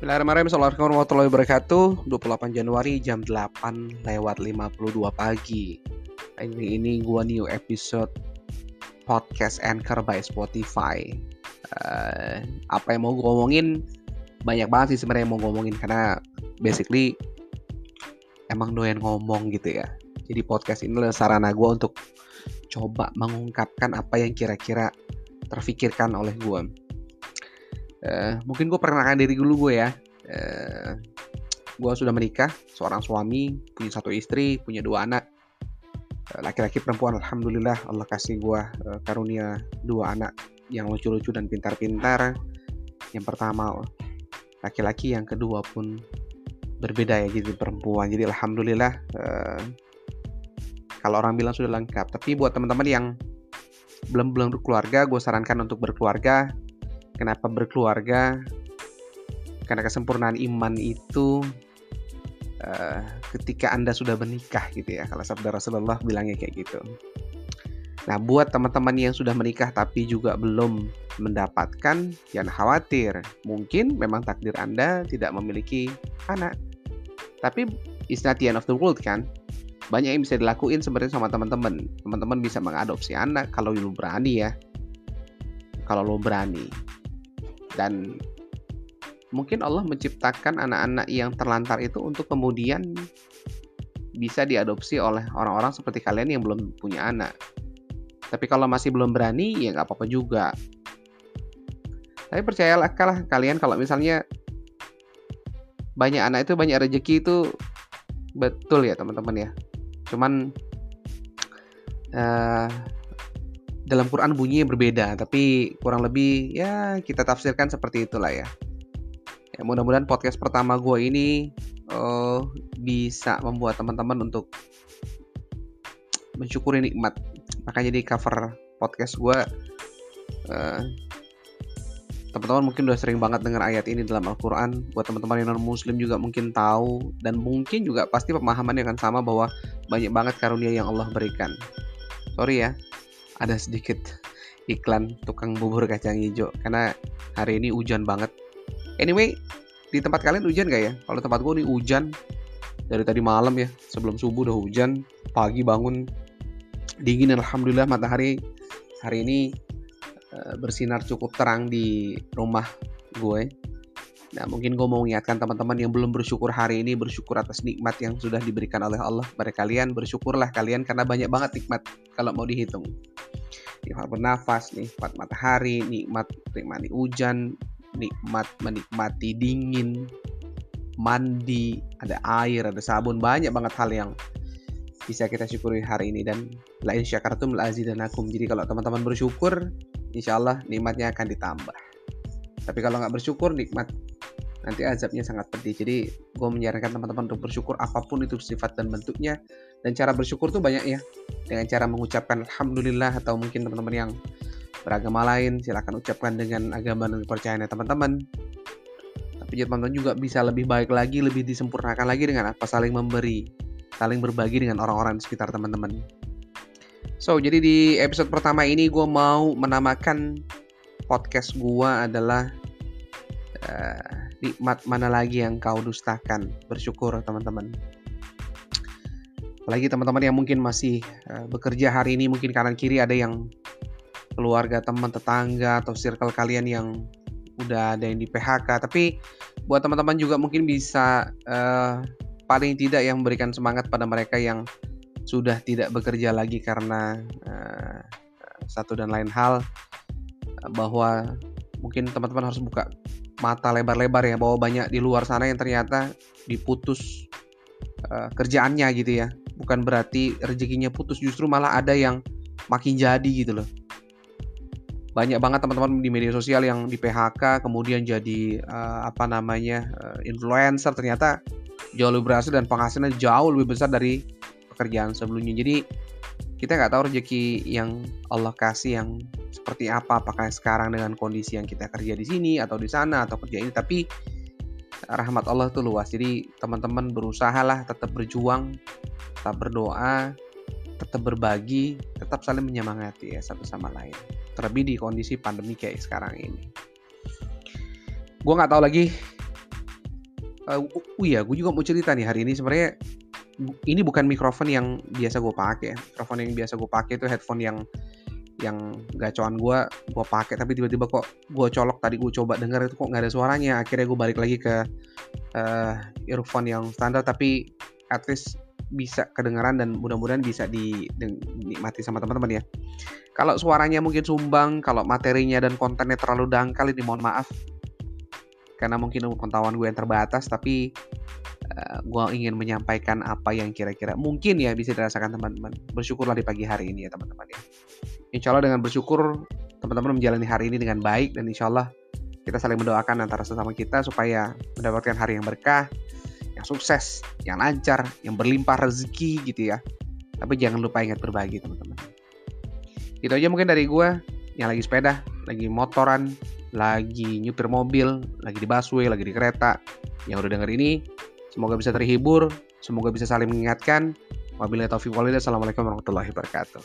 Bismillahirrahmanirrahim. Assalamualaikum warahmatullahi wabarakatuh. 28 Januari jam 8 lewat 52 pagi. Ini ini gua new episode podcast Anchor by Spotify. Uh, apa yang mau gue ngomongin banyak banget sih sebenarnya yang mau ngomongin karena basically emang doyan ngomong gitu ya. Jadi podcast ini adalah sarana gue untuk coba mengungkapkan apa yang kira-kira terfikirkan oleh gue Uh, mungkin gue perkenalkan diri dulu gue ya. Uh, gue sudah menikah, seorang suami, punya satu istri, punya dua anak. Uh, laki-laki perempuan, alhamdulillah Allah kasih gue uh, karunia dua anak yang lucu-lucu dan pintar-pintar. Yang pertama laki-laki, yang kedua pun berbeda ya jadi perempuan. Jadi alhamdulillah uh, kalau orang bilang sudah lengkap. Tapi buat teman-teman yang belum belum berkeluarga, gue sarankan untuk berkeluarga Kenapa berkeluarga? Karena kesempurnaan iman itu uh, ketika Anda sudah menikah gitu ya. Kalau sabda Rasulullah bilangnya kayak gitu. Nah, buat teman-teman yang sudah menikah tapi juga belum mendapatkan, jangan khawatir. Mungkin memang takdir Anda tidak memiliki anak. Tapi it's not the end of the world kan? Banyak yang bisa dilakuin sebenarnya sama teman-teman. Teman-teman bisa mengadopsi anak kalau lo berani ya. Kalau lo berani dan mungkin Allah menciptakan anak-anak yang terlantar itu untuk kemudian bisa diadopsi oleh orang-orang seperti kalian yang belum punya anak. Tapi kalau masih belum berani, ya nggak apa-apa juga. Tapi percayalah kalah kalian kalau misalnya banyak anak itu banyak rezeki itu betul ya teman-teman ya. Cuman uh, dalam Quran bunyinya berbeda, tapi kurang lebih ya kita tafsirkan seperti itulah ya. ya mudah-mudahan podcast pertama gue ini uh, bisa membuat teman-teman untuk mensyukuri nikmat. Makanya di cover podcast gue, uh, teman-teman mungkin udah sering banget dengar ayat ini dalam Al-Quran. Buat teman-teman yang non-muslim juga mungkin tahu dan mungkin juga pasti pemahamannya akan sama bahwa banyak banget karunia yang Allah berikan. Sorry ya, ada sedikit iklan tukang bubur kacang hijau karena hari ini hujan banget. Anyway, di tempat kalian hujan gak ya? Kalau tempat gue nih hujan dari tadi malam ya, sebelum subuh udah hujan, pagi bangun dingin alhamdulillah matahari hari ini uh, bersinar cukup terang di rumah gue. Nah, mungkin gue mau mengingatkan teman-teman yang belum bersyukur hari ini, bersyukur atas nikmat yang sudah diberikan oleh Allah kepada kalian. Bersyukurlah kalian karena banyak banget nikmat kalau mau dihitung nikmat bernafas, nikmat matahari, nikmat menikmati hujan, nikmat menikmati dingin, mandi, ada air, ada sabun, banyak banget hal yang bisa kita syukuri hari ini dan lain syakartum dan akum. Jadi kalau teman-teman bersyukur, insya Allah nikmatnya akan ditambah. Tapi kalau nggak bersyukur, nikmat nanti azabnya sangat pedih. Jadi gue menyarankan teman-teman untuk bersyukur apa pun itu sifat dan bentuknya. Dan cara bersyukur tuh banyak ya. Dengan cara mengucapkan Alhamdulillah atau mungkin teman-teman yang beragama lain silahkan ucapkan dengan agama dan kepercayaannya teman-teman. Tapi teman-teman juga bisa lebih baik lagi, lebih disempurnakan lagi dengan apa saling memberi, saling berbagi dengan orang-orang di sekitar teman-teman. So, jadi di episode pertama ini gue mau menamakan podcast gue adalah uh, nikmat mana lagi yang kau dustakan? Bersyukur teman-teman. Apalagi teman-teman yang mungkin masih uh, bekerja hari ini mungkin kanan kiri ada yang keluarga, teman, tetangga atau circle kalian yang udah ada yang di PHK. Tapi buat teman-teman juga mungkin bisa uh, paling tidak yang memberikan semangat pada mereka yang sudah tidak bekerja lagi karena uh, satu dan lain hal bahwa mungkin teman-teman harus buka mata lebar-lebar ya bahwa banyak di luar sana yang ternyata diputus uh, kerjaannya gitu ya. Bukan berarti rezekinya putus, justru malah ada yang makin jadi gitu loh. Banyak banget teman-teman di media sosial yang di PHK kemudian jadi uh, apa namanya uh, influencer ternyata jauh lebih berhasil dan penghasilannya jauh lebih besar dari pekerjaan sebelumnya. Jadi kita nggak tahu rezeki yang Allah kasih yang seperti apa. Apakah sekarang dengan kondisi yang kita kerja di sini atau di sana atau kerja ini. Tapi rahmat Allah itu luas. Jadi teman-teman berusahalah tetap berjuang tetap berdoa tetap berbagi tetap saling menyemangati ya satu sama lain. Terlebih di kondisi pandemi kayak sekarang ini. Gue nggak tahu lagi. Uh, uh, iya, gue juga mau cerita nih hari ini. Sebenarnya ini bukan mikrofon yang biasa gue pakai. Mikrofon yang biasa gue pakai itu headphone yang yang gacoan gue gue pakai. Tapi tiba-tiba kok gue colok tadi gue coba denger itu kok nggak ada suaranya. Akhirnya gue balik lagi ke uh, earphone yang standar. Tapi at least bisa kedengaran dan mudah-mudahan bisa dinikmati sama teman-teman ya. Kalau suaranya mungkin sumbang kalau materinya dan kontennya terlalu dangkal ini mohon maaf. Karena mungkin pengetahuan gue yang terbatas tapi uh, gue ingin menyampaikan apa yang kira-kira mungkin ya bisa dirasakan teman-teman. Bersyukurlah di pagi hari ini ya teman-teman ya. Insya Allah dengan bersyukur teman-teman menjalani hari ini dengan baik dan insya Allah kita saling mendoakan antara sesama kita supaya mendapatkan hari yang berkah, yang sukses, yang lancar, yang berlimpah rezeki gitu ya. Tapi jangan lupa ingat berbagi teman-teman. Itu aja mungkin dari gue yang lagi sepeda, lagi motoran, lagi nyupir mobil, lagi di busway, lagi di kereta, yang udah denger ini Semoga bisa terhibur, semoga bisa saling mengingatkan. Wabillahi taufiq walhidayah. Assalamualaikum warahmatullahi wabarakatuh.